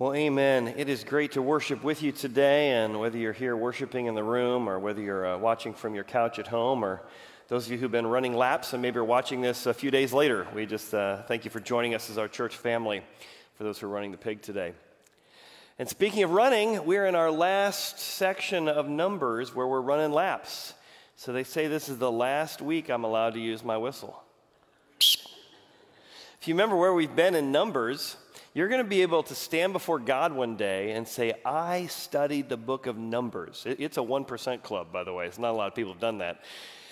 Well, amen. It is great to worship with you today, and whether you're here worshiping in the room or whether you're uh, watching from your couch at home or those of you who've been running laps and maybe are watching this a few days later, we just uh, thank you for joining us as our church family for those who are running the pig today. And speaking of running, we're in our last section of Numbers where we're running laps. So they say this is the last week I'm allowed to use my whistle. If you remember where we've been in Numbers, you're going to be able to stand before God one day and say, I studied the book of Numbers. It's a 1% club, by the way. It's not a lot of people have done that.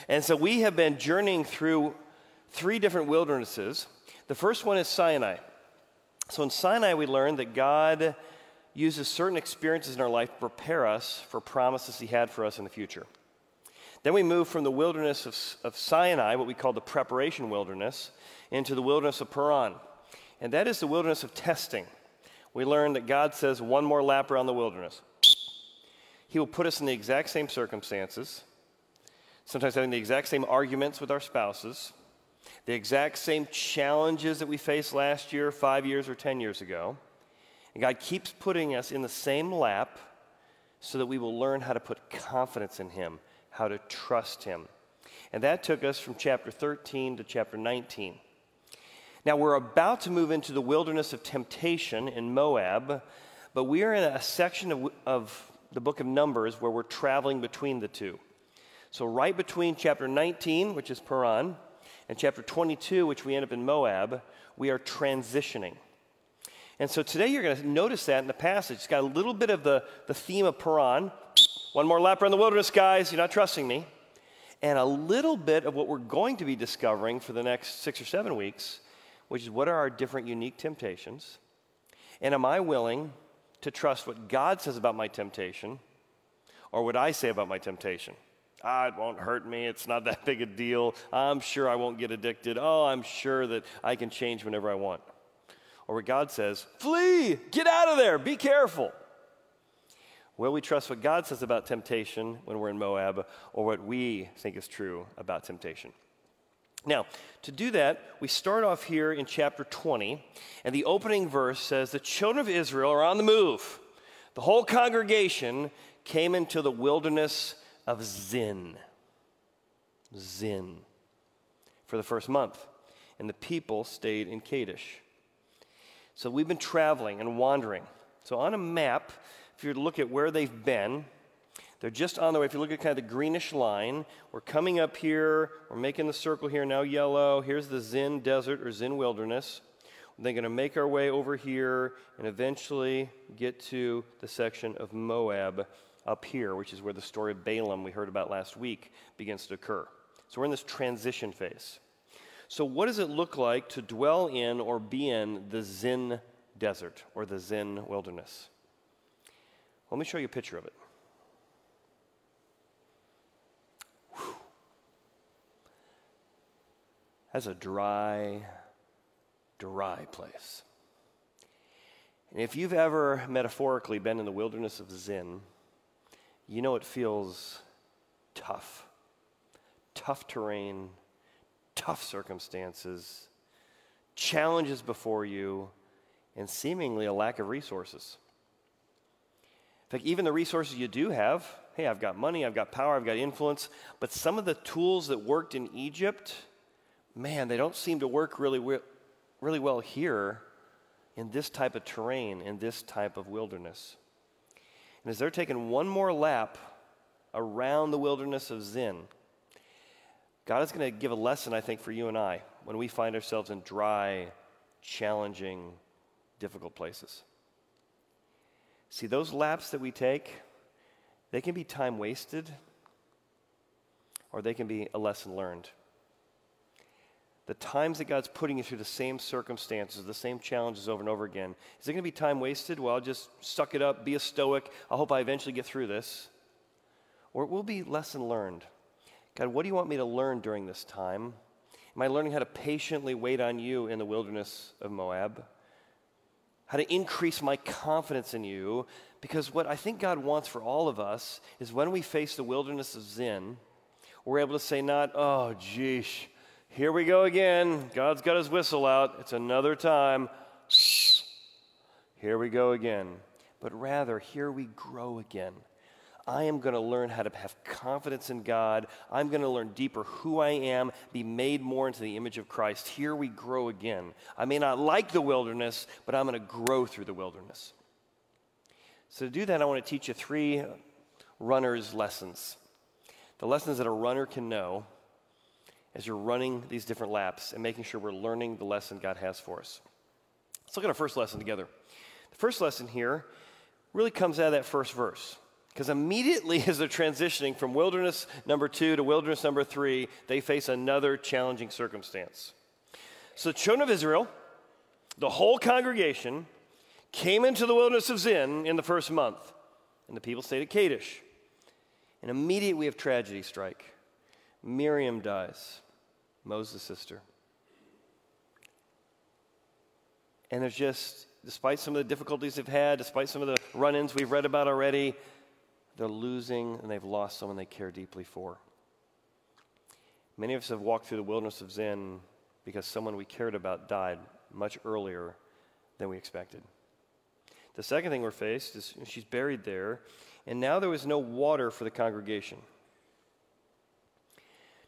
And so we have been journeying through three different wildernesses. The first one is Sinai. So in Sinai, we learned that God uses certain experiences in our life to prepare us for promises He had for us in the future. Then we move from the wilderness of, of Sinai, what we call the preparation wilderness, into the wilderness of Paran and that is the wilderness of testing. We learned that God says one more lap around the wilderness. He will put us in the exact same circumstances, sometimes having the exact same arguments with our spouses, the exact same challenges that we faced last year, five years, or 10 years ago. And God keeps putting us in the same lap so that we will learn how to put confidence in Him, how to trust Him. And that took us from chapter 13 to chapter 19. Now, we're about to move into the wilderness of temptation in Moab, but we are in a section of, of the book of Numbers where we're traveling between the two. So, right between chapter 19, which is Paran, and chapter 22, which we end up in Moab, we are transitioning. And so today you're going to notice that in the passage. It's got a little bit of the, the theme of Paran. One more lap around the wilderness, guys. You're not trusting me. And a little bit of what we're going to be discovering for the next six or seven weeks which is what are our different unique temptations? And am I willing to trust what God says about my temptation or what I say about my temptation? Ah, it won't hurt me. It's not that big a deal. I'm sure I won't get addicted. Oh, I'm sure that I can change whenever I want. Or what God says, flee, get out of there, be careful. Will we trust what God says about temptation when we're in Moab or what we think is true about temptation? Now, to do that, we start off here in chapter 20, and the opening verse says, The children of Israel are on the move. The whole congregation came into the wilderness of Zin. Zin. For the first month. And the people stayed in Kadesh. So we've been traveling and wandering. So on a map, if you look at where they've been, they're just on the way. If you look at kind of the greenish line, we're coming up here, we're making the circle here, now yellow. Here's the Zin Desert or Zin Wilderness. They're going to make our way over here and eventually get to the section of Moab up here, which is where the story of Balaam we heard about last week begins to occur. So we're in this transition phase. So, what does it look like to dwell in or be in the Zin Desert or the Zin Wilderness? Let me show you a picture of it. That's a dry, dry place. And if you've ever metaphorically been in the wilderness of Zin, you know it feels tough. Tough terrain, tough circumstances, challenges before you, and seemingly a lack of resources. In fact, even the resources you do have hey, I've got money, I've got power, I've got influence, but some of the tools that worked in Egypt man, they don't seem to work really, really well here in this type of terrain, in this type of wilderness. And as they're taking one more lap around the wilderness of Zin, God is going to give a lesson, I think, for you and I when we find ourselves in dry, challenging, difficult places. See, those laps that we take, they can be time wasted or they can be a lesson learned the times that God's putting you through the same circumstances, the same challenges over and over again, is it going to be time wasted? Well, I'll just suck it up, be a stoic. I hope I eventually get through this. Or it will be lesson learned. God, what do you want me to learn during this time? Am I learning how to patiently wait on you in the wilderness of Moab? How to increase my confidence in you? Because what I think God wants for all of us is when we face the wilderness of Zin, we're able to say, not, oh, geesh here we go again. God's got his whistle out. It's another time. here we go again, but rather, here we grow again. I am going to learn how to have confidence in God. I'm going to learn deeper who I am, be made more into the image of Christ. Here we grow again. I may not like the wilderness, but I'm going to grow through the wilderness. So, to do that, I want to teach you three runner's lessons. The lessons that a runner can know as you're running these different laps and making sure we're learning the lesson God has for us. Let's look at our first lesson together. The first lesson here really comes out of that first verse. Because immediately as they're transitioning from wilderness number two to wilderness number three, they face another challenging circumstance. So, the children of Israel, the whole congregation, came into the wilderness of Zin in the first month, and the people stayed at Kadesh. And immediately we have tragedy strike. Miriam dies, Moses' sister. And there's just, despite some of the difficulties they've had, despite some of the run ins we've read about already, they're losing and they've lost someone they care deeply for. Many of us have walked through the wilderness of Zin because someone we cared about died much earlier than we expected. The second thing we're faced is she's buried there, and now there was no water for the congregation.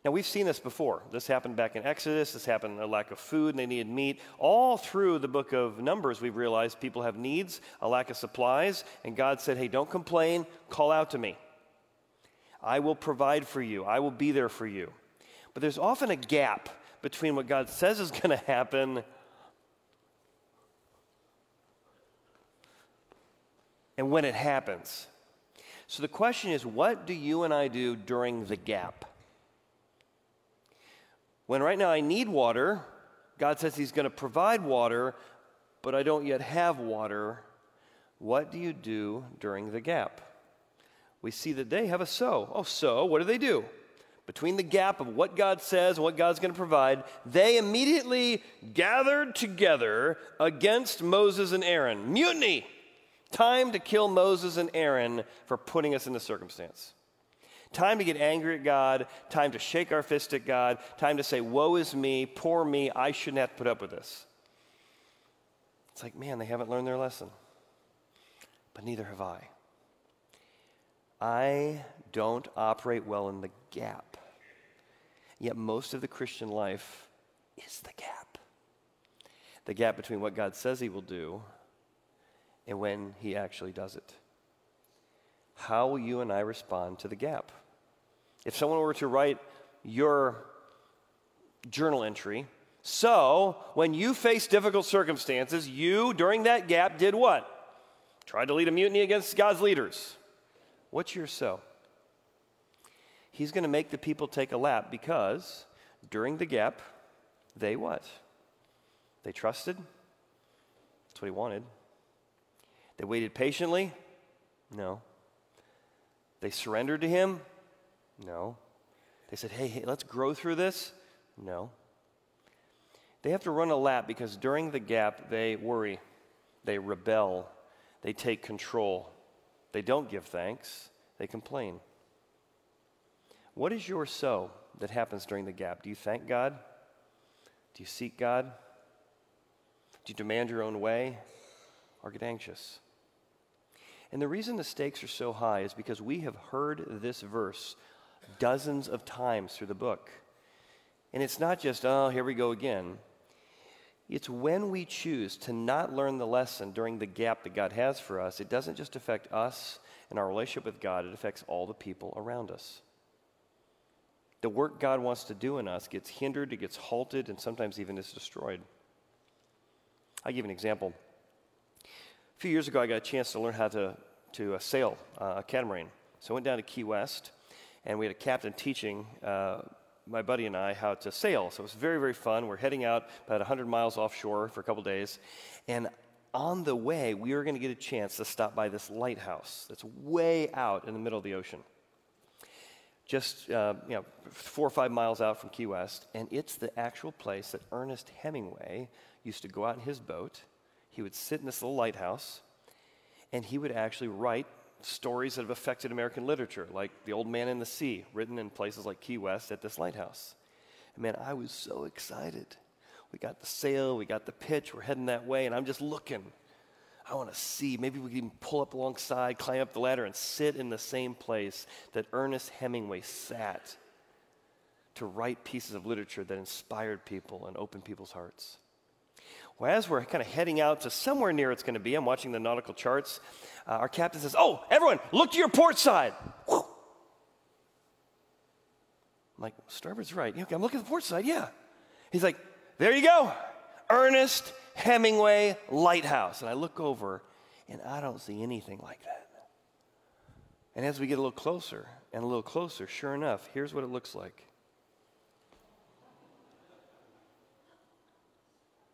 Now, we've seen this before. This happened back in Exodus. This happened a lack of food and they needed meat. All through the book of Numbers, we've realized people have needs, a lack of supplies, and God said, hey, don't complain, call out to me. I will provide for you, I will be there for you. But there's often a gap between what God says is going to happen and when it happens. So the question is, what do you and I do during the gap? When right now I need water, God says He's going to provide water, but I don't yet have water. What do you do during the gap? We see that they have a so. Oh, so, what do they do? Between the gap of what God says and what God's going to provide, they immediately gathered together against Moses and Aaron. Mutiny! Time to kill Moses and Aaron for putting us in the circumstance. Time to get angry at God, time to shake our fist at God, time to say, Woe is me, poor me, I shouldn't have to put up with this. It's like, man, they haven't learned their lesson. But neither have I. I don't operate well in the gap. Yet most of the Christian life is the gap. The gap between what God says He will do and when He actually does it. How will you and I respond to the gap? If someone were to write your journal entry, so when you face difficult circumstances, you, during that gap, did what? Tried to lead a mutiny against God's leaders. What's your so? He's going to make the people take a lap because during the gap, they what? They trusted. That's what he wanted. They waited patiently? No. They surrendered to him? No. They said, hey, hey, let's grow through this? No. They have to run a lap because during the gap, they worry, they rebel, they take control, they don't give thanks, they complain. What is your so that happens during the gap? Do you thank God? Do you seek God? Do you demand your own way or get anxious? And the reason the stakes are so high is because we have heard this verse dozens of times through the book. And it's not just, oh, here we go again. It's when we choose to not learn the lesson during the gap that God has for us, it doesn't just affect us and our relationship with God, it affects all the people around us. The work God wants to do in us gets hindered, it gets halted, and sometimes even is destroyed. I'll give an example. A few years ago, I got a chance to learn how to, to uh, sail uh, a catamaran. So I went down to Key West, and we had a captain teaching uh, my buddy and I how to sail. So it was very, very fun. We're heading out about 100 miles offshore for a couple days. And on the way, we were going to get a chance to stop by this lighthouse that's way out in the middle of the ocean. Just uh, you know, four or five miles out from Key West, and it's the actual place that Ernest Hemingway used to go out in his boat he would sit in this little lighthouse and he would actually write stories that have affected American literature, like The Old Man in the Sea, written in places like Key West at this lighthouse. And man, I was so excited. We got the sail, we got the pitch, we're heading that way, and I'm just looking. I want to see. Maybe we can even pull up alongside, climb up the ladder, and sit in the same place that Ernest Hemingway sat to write pieces of literature that inspired people and opened people's hearts. Well, as we're kind of heading out to somewhere near it's going to be, I'm watching the nautical charts. Uh, our captain says, Oh, everyone, look to your port side. Whew. I'm like, Starboard's right. Okay, I'm looking at the port side, yeah. He's like, There you go. Ernest Hemingway Lighthouse. And I look over and I don't see anything like that. And as we get a little closer and a little closer, sure enough, here's what it looks like.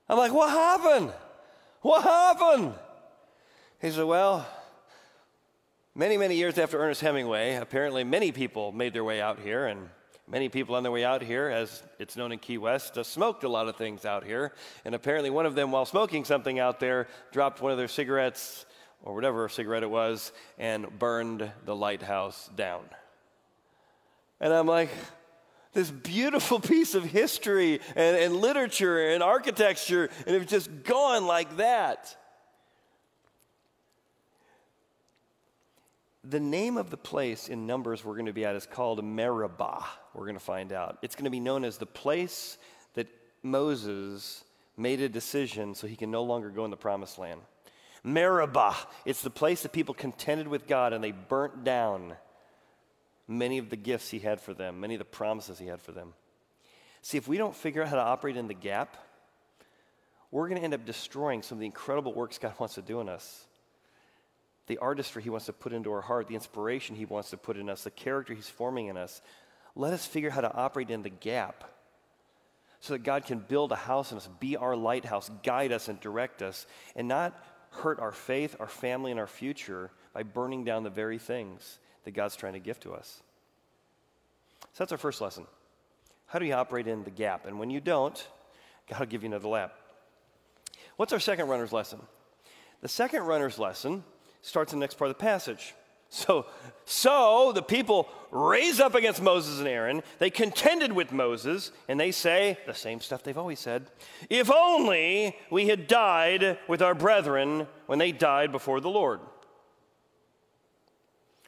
I'm like, what happened? What happened? He said, well, many, many years after Ernest Hemingway, apparently many people made their way out here, and many people on their way out here, as it's known in Key West, smoked a lot of things out here. And apparently, one of them, while smoking something out there, dropped one of their cigarettes or whatever cigarette it was and burned the lighthouse down. And I'm like, this beautiful piece of history and, and literature and architecture, and it's just gone like that. The name of the place in Numbers we're going to be at is called Meribah. We're going to find out. It's going to be known as the place that Moses made a decision so he can no longer go in the promised land. Meribah, it's the place that people contended with God and they burnt down many of the gifts he had for them, many of the promises he had for them. See, if we don't figure out how to operate in the gap, we're going to end up destroying some of the incredible works God wants to do in us. The artistry he wants to put into our heart, the inspiration he wants to put in us, the character he's forming in us. Let us figure out how to operate in the gap so that God can build a house in us, be our lighthouse, guide us and direct us, and not hurt our faith, our family, and our future by burning down the very things that God's trying to give to us. So that's our first lesson. How do you operate in the gap? And when you don't, God will give you another lap. What's our second runner's lesson? The second runner's lesson starts in the next part of the passage. So, so the people raise up against Moses and Aaron. They contended with Moses, and they say the same stuff they've always said. If only we had died with our brethren when they died before the Lord.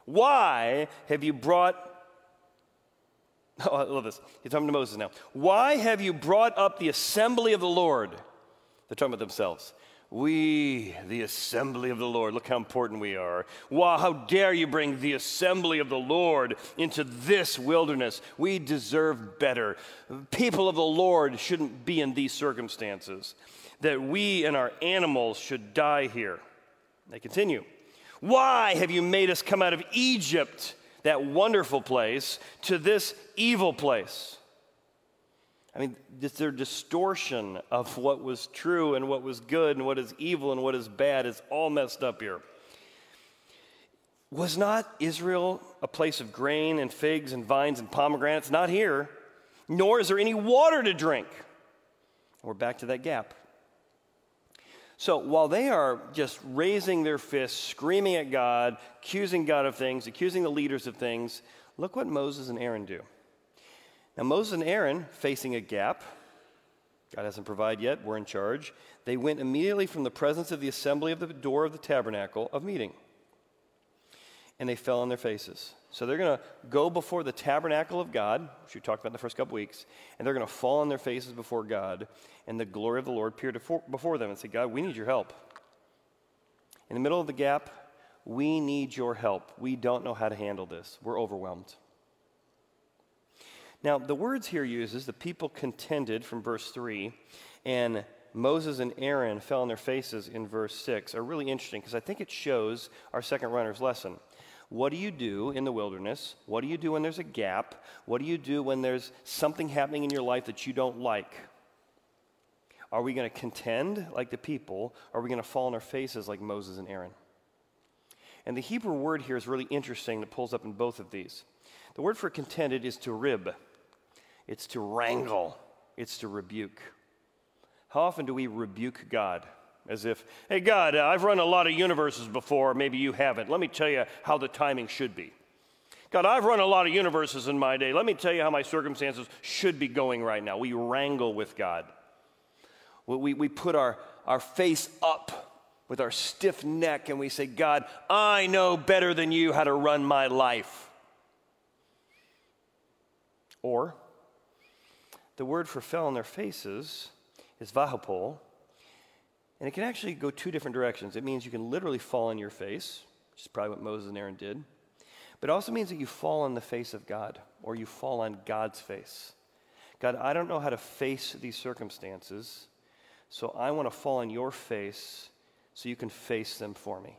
Why have you brought Oh, I love this. He's talking to Moses now. Why have you brought up the assembly of the Lord? They're talking about themselves. We, the assembly of the Lord, look how important we are. Wow, how dare you bring the assembly of the Lord into this wilderness? We deserve better. People of the Lord shouldn't be in these circumstances, that we and our animals should die here. They continue. Why have you made us come out of Egypt, that wonderful place, to this evil place? I mean, their distortion of what was true and what was good and what is evil and what is bad is all messed up here. Was not Israel a place of grain and figs and vines and pomegranates? Not here. Nor is there any water to drink. We're back to that gap. So while they are just raising their fists, screaming at God, accusing God of things, accusing the leaders of things, look what Moses and Aaron do. Now, Moses and Aaron, facing a gap, God hasn't provided yet, we're in charge. They went immediately from the presence of the assembly of the door of the tabernacle of meeting. And they fell on their faces. So they're going to go before the tabernacle of God, which we talked about in the first couple weeks, and they're going to fall on their faces before God and the glory of the Lord appeared before them and say, God, we need your help. In the middle of the gap, we need your help. We don't know how to handle this. We're overwhelmed. Now, the words here uses the people contended from verse 3 and Moses and Aaron fell on their faces in verse 6 are really interesting because I think it shows our second runner's lesson. What do you do in the wilderness? What do you do when there's a gap? What do you do when there's something happening in your life that you don't like? Are we going to contend like the people? Or are we going to fall on our faces like Moses and Aaron? And the Hebrew word here is really interesting that pulls up in both of these. The word for contended is to rib, it's to wrangle, it's to rebuke. How often do we rebuke God? As if, hey, God, uh, I've run a lot of universes before, maybe you haven't. Let me tell you how the timing should be. God, I've run a lot of universes in my day. Let me tell you how my circumstances should be going right now. We wrangle with God. We, we put our, our face up with our stiff neck and we say, God, I know better than you how to run my life. Or the word for fell on their faces is vahapol, and it can actually go two different directions. It means you can literally fall on your face, which is probably what Moses and Aaron did, but it also means that you fall on the face of God, or you fall on God's face. God, I don't know how to face these circumstances, so I want to fall on your face so you can face them for me.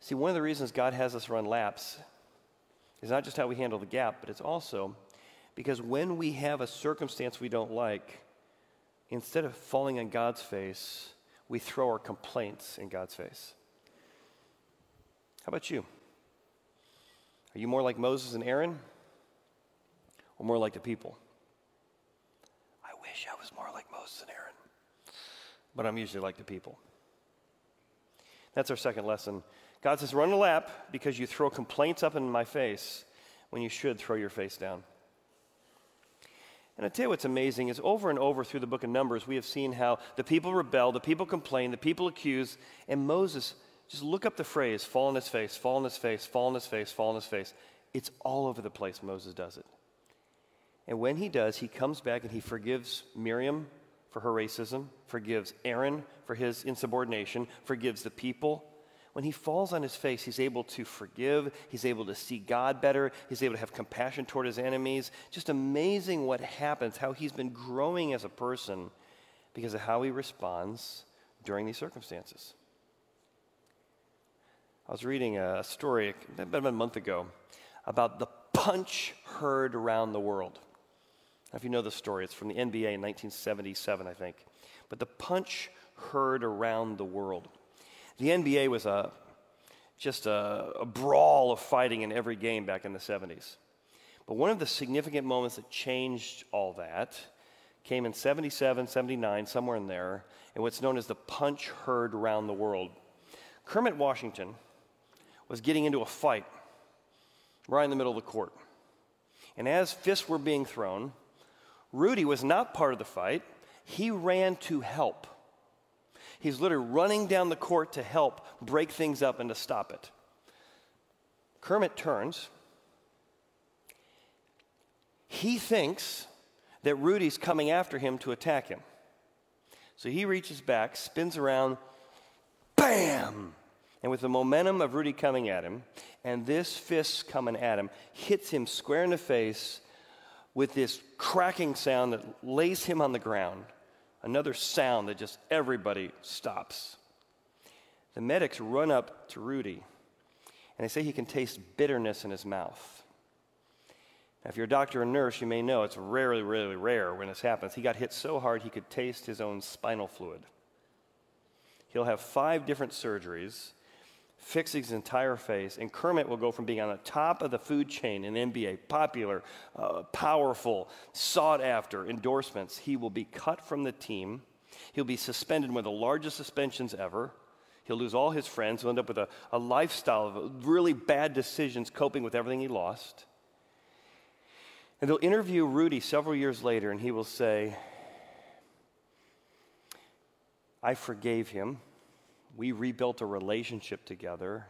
See, one of the reasons God has us run laps is not just how we handle the gap, but it's also because when we have a circumstance we don't like, instead of falling on God's face, we throw our complaints in God's face. How about you? Are you more like Moses and Aaron or more like the people? I wish I was more like Moses and Aaron, but I'm usually like the people. That's our second lesson. God says, run a lap because you throw complaints up in my face when you should throw your face down. And I tell you what's amazing is over and over through the book of Numbers, we have seen how the people rebel, the people complain, the people accuse, and Moses, just look up the phrase, fall on his face, fall on his face, fall on his face, fall on his face. It's all over the place, Moses does it. And when he does, he comes back and he forgives Miriam for her racism, forgives Aaron for his insubordination, forgives the people when he falls on his face, he's able to forgive, he's able to see God better, he's able to have compassion toward his enemies. Just amazing what happens, how he's been growing as a person because of how he responds during these circumstances. I was reading a story about a month ago about the punch heard around the world. if you know the story, it's from the NBA in 1977, I think. But the punch heard around the world. The NBA was a, just a, a brawl of fighting in every game back in the 70s. But one of the significant moments that changed all that came in 77, 79, somewhere in there, in what's known as the punch heard around the world. Kermit Washington was getting into a fight right in the middle of the court. And as fists were being thrown, Rudy was not part of the fight. He ran to help. He's literally running down the court to help break things up and to stop it. Kermit turns. He thinks that Rudy's coming after him to attack him. So he reaches back, spins around, bam! And with the momentum of Rudy coming at him, and this fist coming at him, hits him square in the face with this cracking sound that lays him on the ground another sound that just everybody stops. The medics run up to Rudy and they say he can taste bitterness in his mouth. Now, if you're a doctor or nurse, you may know it's rarely, really rare when this happens. He got hit so hard he could taste his own spinal fluid. He'll have five different surgeries fixing his entire face, and Kermit will go from being on the top of the food chain in NBA, popular, uh, powerful, sought after endorsements. He will be cut from the team. He'll be suspended one of the largest suspensions ever. He'll lose all his friends. He'll end up with a, a lifestyle of really bad decisions, coping with everything he lost. And they'll interview Rudy several years later, and he will say, I forgave him we rebuilt a relationship together.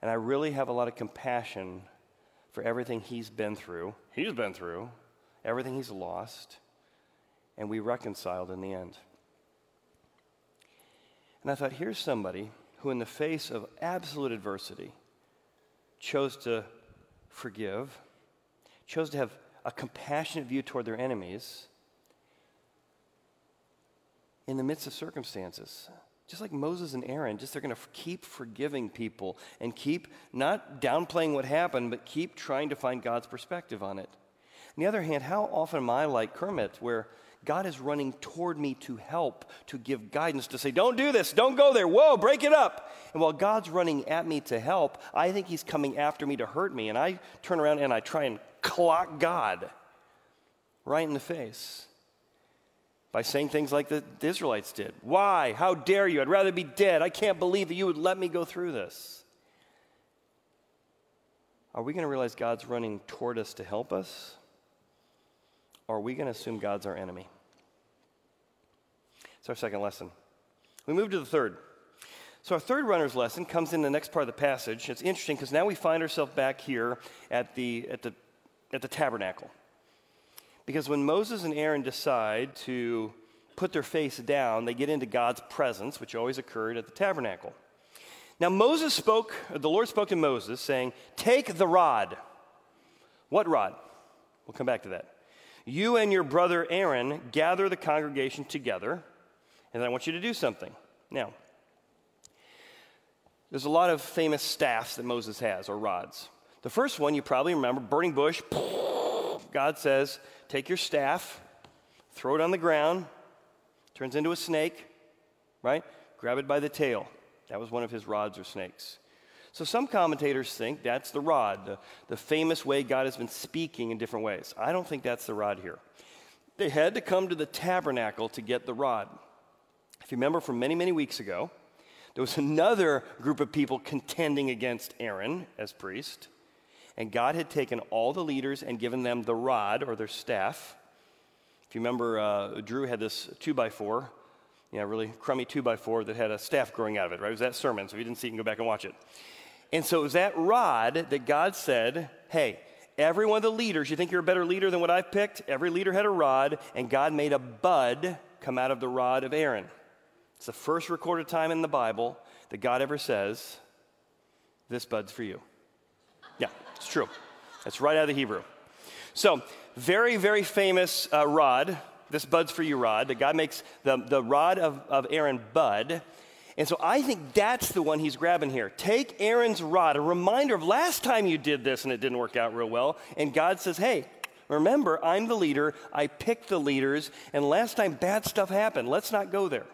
And I really have a lot of compassion for everything he's been through. He's been through, everything he's lost. And we reconciled in the end. And I thought, here's somebody who, in the face of absolute adversity, chose to forgive, chose to have a compassionate view toward their enemies in the midst of circumstances just like Moses and Aaron, just they're going to keep forgiving people and keep not downplaying what happened, but keep trying to find God's perspective on it. On the other hand, how often am I like Kermit, where God is running toward me to help, to give guidance, to say, don't do this, don't go there, whoa, break it up. And while God's running at me to help, I think He's coming after me to hurt me. And I turn around and I try and clock God right in the face by saying things like the, the Israelites did. Why? How dare you? I'd rather be dead. I can't believe that you would let me go through this. Are we going to realize God's running toward us to help us? Or are we going to assume God's our enemy? It's our second lesson. We move to the third. So, our third runner's lesson comes in the next part of the passage. It's interesting because now we find ourselves back here at the, at, the, at the tabernacle. Because when Moses and Aaron decide to put their face down, they get into God's presence, which always occurred at the tabernacle. Now, Moses spoke, the Lord spoke to Moses, saying, Take the rod. What rod? We'll come back to that. You and your brother Aaron gather the congregation together, and I want you to do something. Now, there's a lot of famous staffs that Moses has, or rods. The first one you probably remember burning bush. God says, Take your staff, throw it on the ground, turns into a snake, right? Grab it by the tail. That was one of his rods or snakes. So some commentators think that's the rod, the, the famous way God has been speaking in different ways. I don't think that's the rod here. They had to come to the tabernacle to get the rod. If you remember from many, many weeks ago, there was another group of people contending against Aaron as priest, and God had taken all the leaders and given them the rod or their staff. If you remember, uh, Drew had this two by four, you know, really crummy two by four that had a staff growing out of it, right? It was that sermon, so if you didn't see it, you can go back and watch it. And so it was that rod that God said, hey, every one of the leaders, you think you're a better leader than what I've picked? Every leader had a rod, and God made a bud come out of the rod of Aaron. It's the first recorded time in the Bible that God ever says, This bud's for you. It's true. That's right out of the Hebrew. So, very, very famous uh, rod, this bud's for you rod, that God makes the, the rod of, of Aaron bud. And so I think that's the one he's grabbing here. Take Aaron's rod, a reminder of last time you did this and it didn't work out real well. And God says, hey, remember, I'm the leader. I picked the leaders. And last time bad stuff happened. Let's not go there.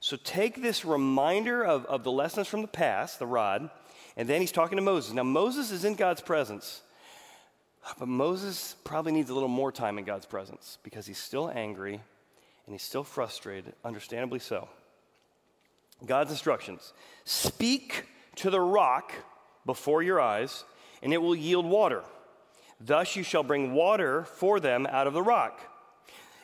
So take this reminder of, of the lessons from the past, the rod, and then he's talking to Moses. Now, Moses is in God's presence, but Moses probably needs a little more time in God's presence because he's still angry and he's still frustrated, understandably so. God's instructions Speak to the rock before your eyes, and it will yield water. Thus you shall bring water for them out of the rock,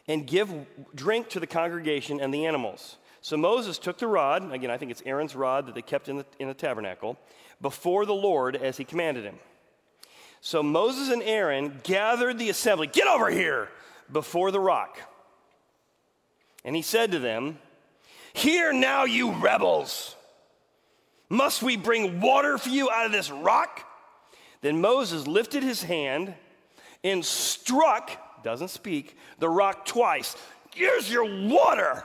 and give drink to the congregation and the animals. So Moses took the rod, again, I think it's Aaron's rod that they kept in the, in the tabernacle, before the Lord as he commanded him. So Moses and Aaron gathered the assembly, get over here, before the rock. And he said to them, Hear now, you rebels. Must we bring water for you out of this rock? Then Moses lifted his hand and struck, doesn't speak, the rock twice. Here's your water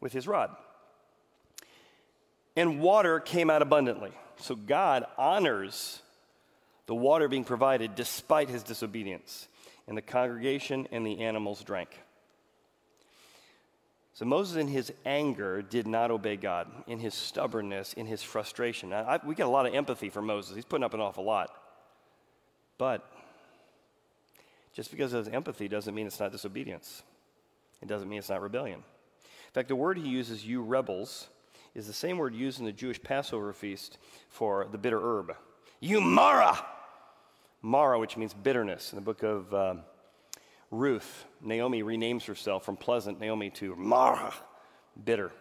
with his rod. And water came out abundantly. So God honors the water being provided despite his disobedience. And the congregation and the animals drank. So Moses, in his anger, did not obey God. In his stubbornness, in his frustration. Now, I, we get a lot of empathy for Moses. He's putting up an awful lot. But just because of his empathy doesn't mean it's not disobedience. It doesn't mean it's not rebellion. In fact, the word he uses, you rebels, is the same word used in the Jewish Passover feast for the bitter herb. You Mara! Mara, which means bitterness. In the book of uh, Ruth, Naomi renames herself from pleasant Naomi to Mara, bitter.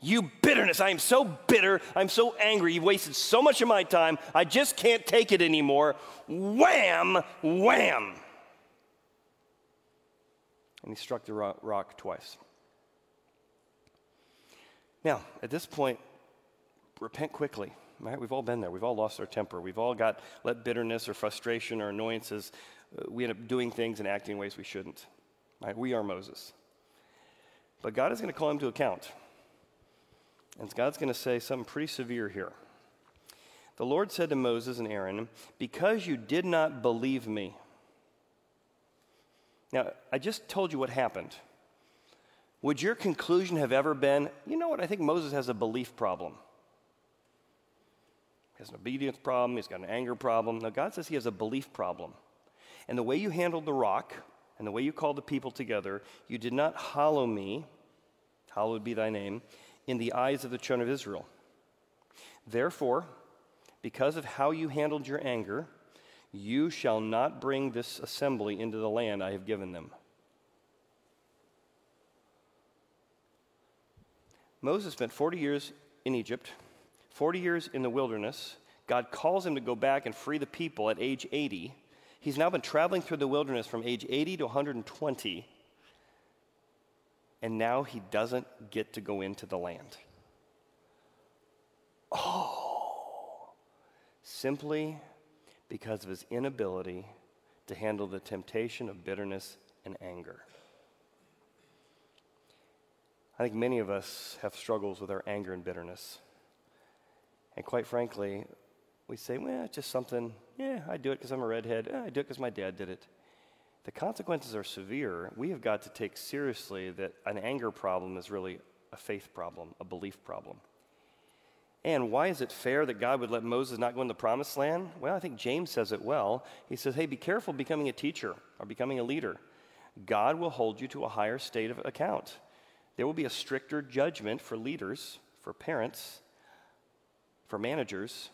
You bitterness, I am so bitter, I'm so angry, you've wasted so much of my time, I just can't take it anymore. Wham, wham. And he struck the rock twice. Now, at this point, repent quickly. Right? We've all been there. We've all lost our temper. We've all got let bitterness or frustration or annoyances. Uh, we end up doing things and acting in ways we shouldn't. Right? We are Moses. But God is going to call him to account. And God's going to say something pretty severe here. The Lord said to Moses and Aaron, Because you did not believe me. Now, I just told you what happened. Would your conclusion have ever been, you know what, I think Moses has a belief problem? He has an obedience problem, he's got an anger problem. Now, God says he has a belief problem. And the way you handled the rock and the way you called the people together, you did not hallow me, hallowed be thy name, in the eyes of the children of Israel. Therefore, because of how you handled your anger, you shall not bring this assembly into the land I have given them. Moses spent 40 years in Egypt, 40 years in the wilderness. God calls him to go back and free the people at age 80. He's now been traveling through the wilderness from age 80 to 120, and now he doesn't get to go into the land. Oh, simply because of his inability to handle the temptation of bitterness and anger. I think many of us have struggles with our anger and bitterness. And quite frankly, we say, well, it's just something, yeah, I do it because I'm a redhead. Eh, I do it because my dad did it. The consequences are severe. We have got to take seriously that an anger problem is really a faith problem, a belief problem. And why is it fair that God would let Moses not go in the promised land? Well, I think James says it well. He says, hey, be careful becoming a teacher or becoming a leader. God will hold you to a higher state of account. There will be a stricter judgment for leaders, for parents, for managers,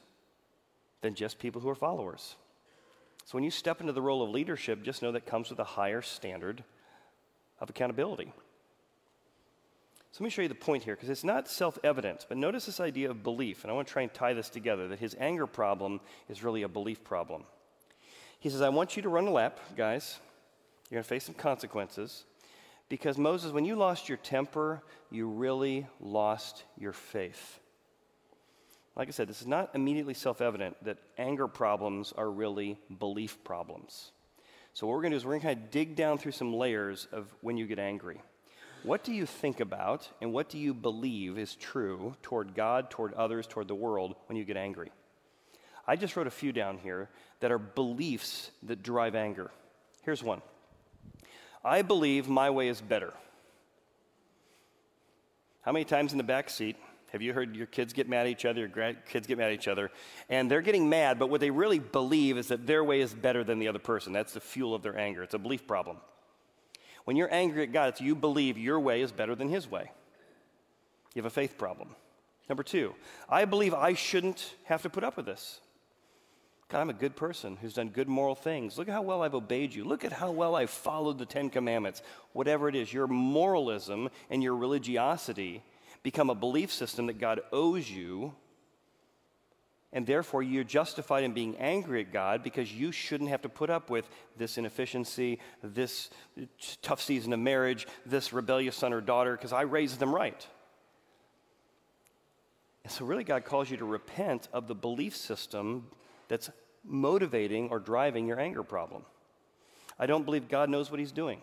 than just people who are followers. So when you step into the role of leadership, just know that comes with a higher standard of accountability. So let me show you the point here, because it's not self evident, but notice this idea of belief, and I want to try and tie this together that his anger problem is really a belief problem. He says, I want you to run a lap, guys. You're going to face some consequences. Because, Moses, when you lost your temper, you really lost your faith. Like I said, this is not immediately self evident that anger problems are really belief problems. So, what we're going to do is we're going to kind of dig down through some layers of when you get angry. What do you think about and what do you believe is true toward God, toward others, toward the world when you get angry? I just wrote a few down here that are beliefs that drive anger. Here's one I believe my way is better. How many times in the back seat have you heard your kids get mad at each other, your kids get mad at each other, and they're getting mad, but what they really believe is that their way is better than the other person? That's the fuel of their anger. It's a belief problem. When you're angry at God, it's you believe your way is better than His way. You have a faith problem. Number two, I believe I shouldn't have to put up with this. God, I'm a good person who's done good moral things. Look at how well I've obeyed you. Look at how well I've followed the Ten Commandments. Whatever it is, your moralism and your religiosity become a belief system that God owes you and therefore, you're justified in being angry at God because you shouldn't have to put up with this inefficiency, this tough season of marriage, this rebellious son or daughter, because I raised them right. And so, really, God calls you to repent of the belief system that's motivating or driving your anger problem. I don't believe God knows what He's doing.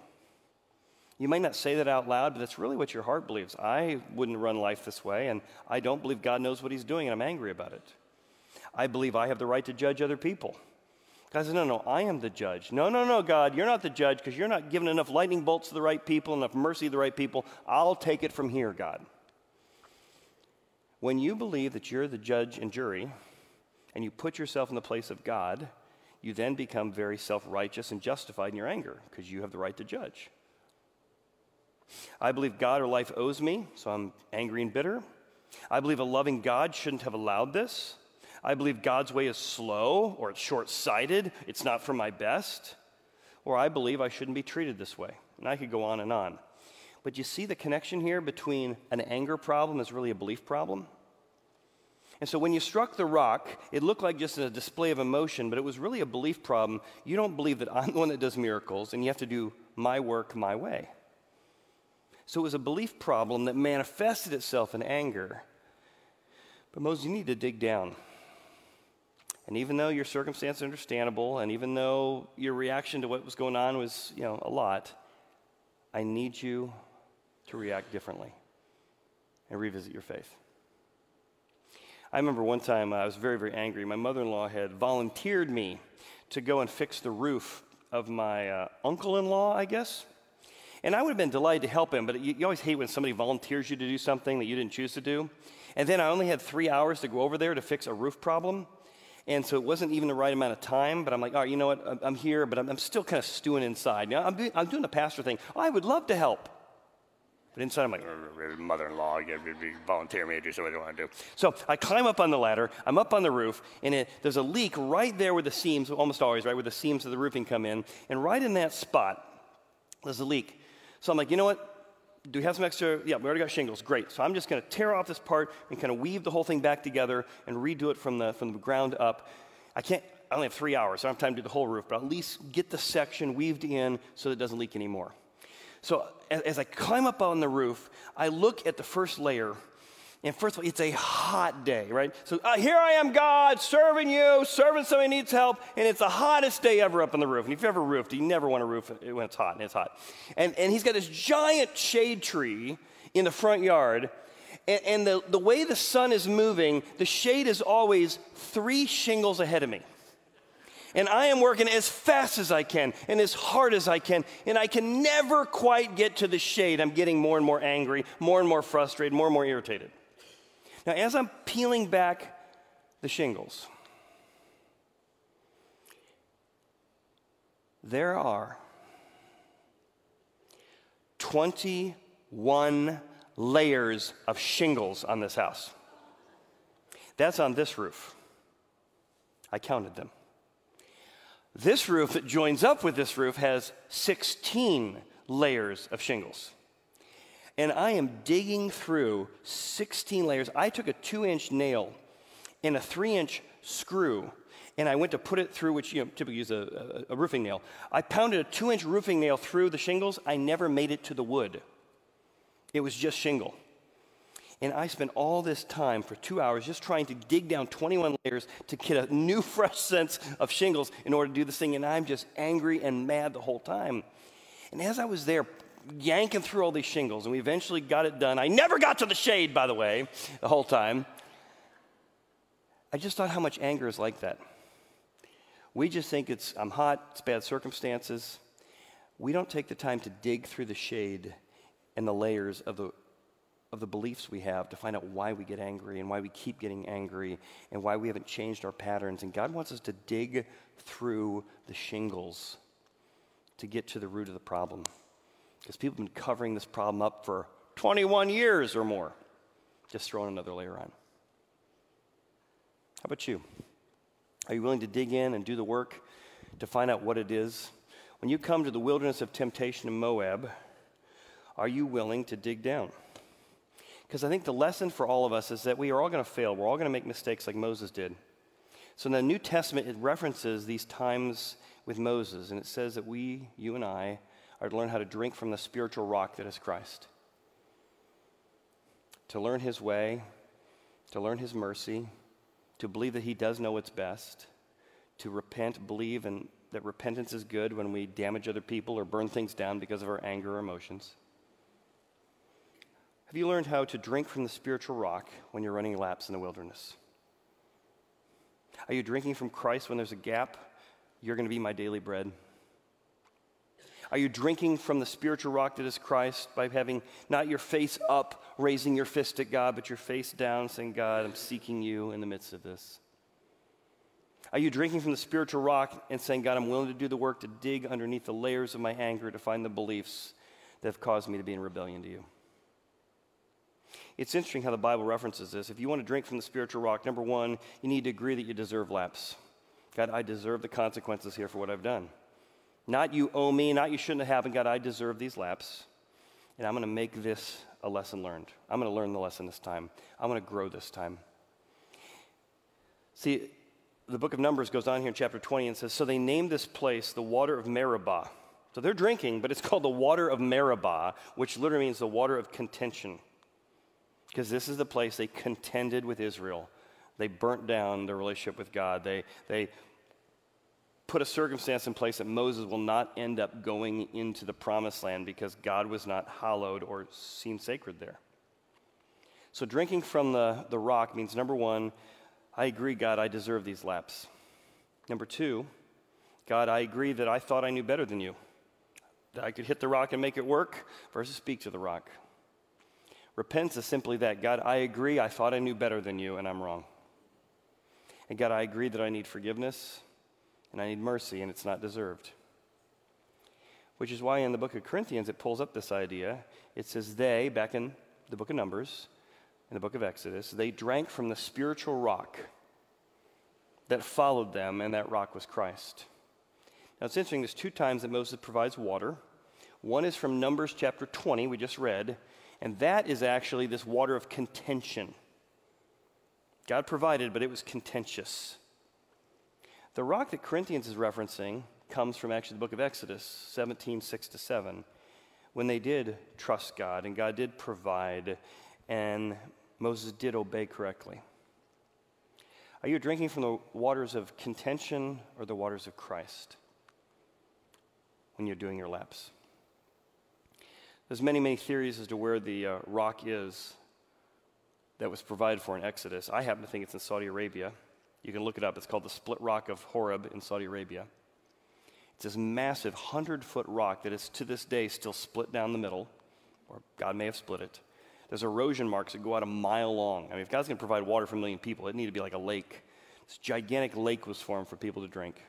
You might not say that out loud, but that's really what your heart believes. I wouldn't run life this way, and I don't believe God knows what He's doing, and I'm angry about it. I believe I have the right to judge other people. God says, No, no, I am the judge. No, no, no, God, you're not the judge because you're not giving enough lightning bolts to the right people, enough mercy to the right people. I'll take it from here, God. When you believe that you're the judge and jury and you put yourself in the place of God, you then become very self righteous and justified in your anger because you have the right to judge. I believe God or life owes me, so I'm angry and bitter. I believe a loving God shouldn't have allowed this. I believe God's way is slow or it's short sighted, it's not for my best. Or I believe I shouldn't be treated this way. And I could go on and on. But you see the connection here between an anger problem is really a belief problem? And so when you struck the rock, it looked like just a display of emotion, but it was really a belief problem. You don't believe that I'm the one that does miracles, and you have to do my work my way. So it was a belief problem that manifested itself in anger. But Moses, you need to dig down. And even though your circumstance is understandable, and even though your reaction to what was going on was, you know, a lot, I need you to react differently and revisit your faith. I remember one time I was very, very angry. My mother in law had volunteered me to go and fix the roof of my uh, uncle in law, I guess. And I would have been delighted to help him, but you, you, always hate when somebody volunteers you to do something that you didn't choose to do. And then I only had three hours to go over there to fix a roof problem. And so it wasn't even the right amount of time, but I'm like, all right, you know what? I'm here, but I'm, still kind of stewing inside. You know, I'm, doing, I'm doing the pastor thing. Oh, I would love to help. But inside, I'm like, mother in law, volunteer me to do something I want to do. So I climb up on the ladder. I'm up on the roof, and it, there's a leak right there where the seams, almost always, right, where the seams of the roofing come in. And right in that spot, there's a leak. So I'm like, you know what? do we have some extra? Yeah, we already got shingles. Great. So I'm just going to tear off this part and kind of weave the whole thing back together and redo it from the, from the ground up. I can't, I only have three hours, so I don't have time to do the whole roof, but at least get the section weaved in so that it doesn't leak anymore. So as, I climb up on the roof, I look at the first layer and first of all, it's a hot day, right? So uh, here I am, God, serving you, serving somebody who needs help, and it's the hottest day ever up on the roof. And if you've ever roofed, you never want to roof when it's hot, and it's hot. And, and he's got this giant shade tree in the front yard, and, and the, the way the sun is moving, the shade is always three shingles ahead of me. And I am working as fast as I can and as hard as I can, and I can never quite get to the shade. I'm getting more and more angry, more and more frustrated, more and more irritated. Now, as I'm peeling back the shingles, there are 21 layers of shingles on this house. That's on this roof. I counted them. This roof that joins up with this roof has 16 layers of shingles and I am digging through 16 layers. I took a two inch nail and a three inch screw, and I went to put it through, which you know, typically use a, a, a roofing nail. I pounded a two inch roofing nail through the shingles. I never made it to the wood, it was just shingle. And I spent all this time for two hours just trying to dig down 21 layers to get a new, fresh sense of shingles in order to do this thing. And I'm just angry and mad the whole time. And as I was there yanking through all these shingles, and we eventually got it done. I never got to the shade, by the way, the whole time. I just thought how much anger is like that. We just think it's, I'm hot, it's bad circumstances. We don't take the time to dig through the shade and the layers of the, of the beliefs we have to find out why we get angry and why we keep getting angry and why we haven't changed our patterns. And God wants us to dig through the shingles to get to the root of the problem. Because people have been covering this problem up for 21 years or more. Just throwing another layer on. How about you? Are you willing to dig in and do the work to find out what it is? When you come to the wilderness of temptation in Moab, are you willing to dig down? Because I think the lesson for all of us is that we are all going to fail. We're all going to make mistakes like Moses did. So in the New Testament, it references these times with Moses, and it says that we, you and I, are to learn how to drink from the spiritual rock that is Christ. To learn his way, to learn his mercy, to believe that he does know what's best, to repent, believe and that repentance is good when we damage other people or burn things down because of our anger or emotions. Have you learned how to drink from the spiritual rock when you're running laps in the wilderness? Are you drinking from Christ when there's a gap? You're going to be my daily bread. Are you drinking from the spiritual rock that is Christ by having not your face up, raising your fist at God, but your face down, saying, God, I'm seeking you in the midst of this? Are you drinking from the spiritual rock and saying, God, I'm willing to do the work to dig underneath the layers of my anger to find the beliefs that have caused me to be in rebellion to you? It's interesting how the Bible references this. If you want to drink from the spiritual rock, number one, you need to agree that you deserve laps. God, I deserve the consequences here for what I've done. Not you owe me, not you shouldn't have happened. God, I deserve these laps. And I'm going to make this a lesson learned. I'm going to learn the lesson this time. I'm going to grow this time. See, the book of Numbers goes on here in chapter 20 and says, So they named this place the water of Meribah. So they're drinking, but it's called the water of Meribah, which literally means the water of contention. Because this is the place they contended with Israel. They burnt down their relationship with God. They, they put a circumstance in place that Moses will not end up going into the promised land because God was not hallowed or seen sacred there. So, drinking from the, the rock means number one, I agree, God, I deserve these laps. Number two, God, I agree that I thought I knew better than you, that I could hit the rock and make it work versus speak to the rock. Repentance is simply that God, I agree, I thought I knew better than you, and I'm wrong. And God, I agree that I need forgiveness and I need mercy, and it's not deserved. Which is why in the book of Corinthians it pulls up this idea. It says, They, back in the book of Numbers, in the book of Exodus, they drank from the spiritual rock that followed them, and that rock was Christ. Now it's interesting, there's two times that Moses provides water. One is from Numbers chapter 20, we just read, and that is actually this water of contention. God provided, but it was contentious. The rock that Corinthians is referencing comes from actually the book of Exodus, 17, 6 to 7, when they did trust God and God did provide and Moses did obey correctly. Are you drinking from the waters of contention or the waters of Christ when you're doing your laps? There's many, many theories as to where the uh, rock is that was provided for in Exodus. I happen to think it's in Saudi Arabia. You can look it up. It's called the Split Rock of Horeb in Saudi Arabia. It's this massive 100 foot rock that is to this day still split down the middle, or God may have split it. There's erosion marks that go out a mile long. I mean, if God's going to provide water for a million people, it needed to be like a lake. This gigantic lake was formed for people to drink.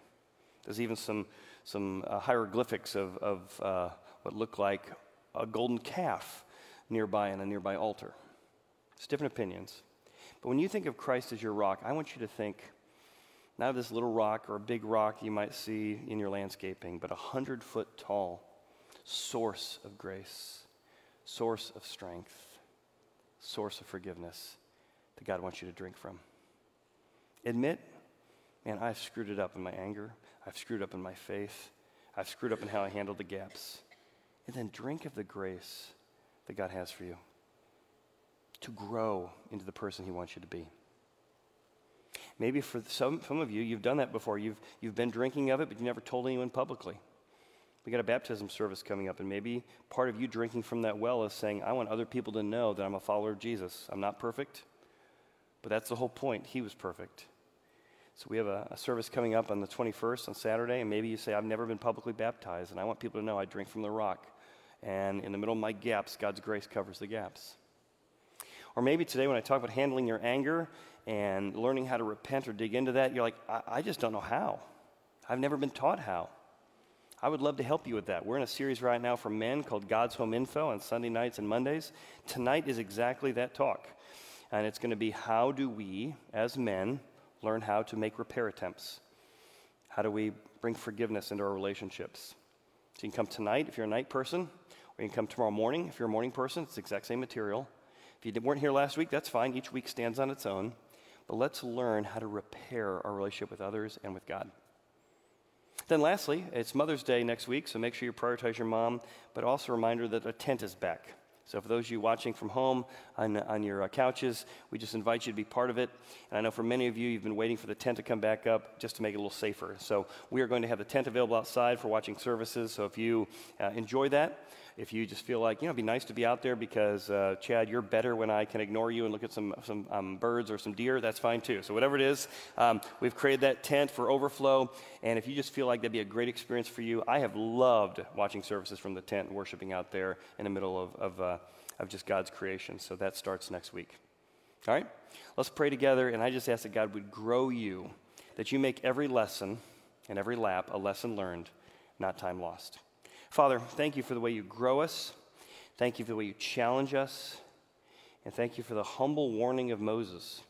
There's even some, some uh, hieroglyphics of, of uh, what look like a golden calf nearby on a nearby altar. It's different opinions. But when you think of Christ as your rock, I want you to think not of this little rock or a big rock you might see in your landscaping, but a hundred foot tall source of grace, source of strength, source of forgiveness that God wants you to drink from. Admit, man, I've screwed it up in my anger. I've screwed up in my faith. I've screwed up in how I handled the gaps and then drink of the grace that God has for you to grow into the person He wants you to be. Maybe for some, some of you, you've done that before. You've, you've been drinking of it, but you never told anyone publicly. We got a baptism service coming up, and maybe part of you drinking from that well is saying, I want other people to know that I'm a follower of Jesus. I'm not perfect, but that's the whole point. He was perfect. So we have a, a, service coming up on the 21st on Saturday, and maybe you say, I've never been publicly baptized, and I want people to know I drink from the rock. And in the middle of my gaps, God's grace covers the gaps. Or maybe today, when I talk about handling your anger and learning how to repent or dig into that, you're like, I, I just don't know how. I've never been taught how. I would love to help you with that. We're in a series right now for men called God's Home Info on Sunday nights and Mondays. Tonight is exactly that talk. And it's going to be how do we, as men, learn how to make repair attempts. How do we bring forgiveness into our relationships? So you can come tonight if you're a night person, or you can come tomorrow morning if you're a morning person. It's the exact same material. If you weren't here last week, that's fine. Each week stands on its own. But let's learn how to repair our relationship with others and with God. Then, lastly, it's Mother's Day next week, so make sure you prioritize your mom, but also a reminder that a tent is back. So, for those of you watching from home on, on your uh, couches, we just invite you to be part of it. And I know for many of you, you've been waiting for the tent to come back up just to make it a little safer. So, we are going to have the tent available outside for watching services. So, if you uh, enjoy that, if you just feel like, you know, it'd be nice to be out there because, uh, Chad, you're better when I can ignore you and look at some, some um, birds or some deer, that's fine too. So, whatever it is, um, we've created that tent for overflow. And if you just feel like that'd be a great experience for you, I have loved watching services from the tent and worshiping out there in the middle of, of, uh, of just God's creation. So, that starts next week. All right? Let's pray together. And I just ask that God would grow you, that you make every lesson and every lap a lesson learned, not time lost. Father, thank you for the way you grow us. Thank you for the way you challenge us. And thank you for the humble warning of Moses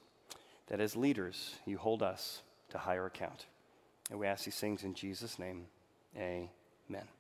that as leaders, you hold us to higher account. And we ask these things in Jesus' name. Amen.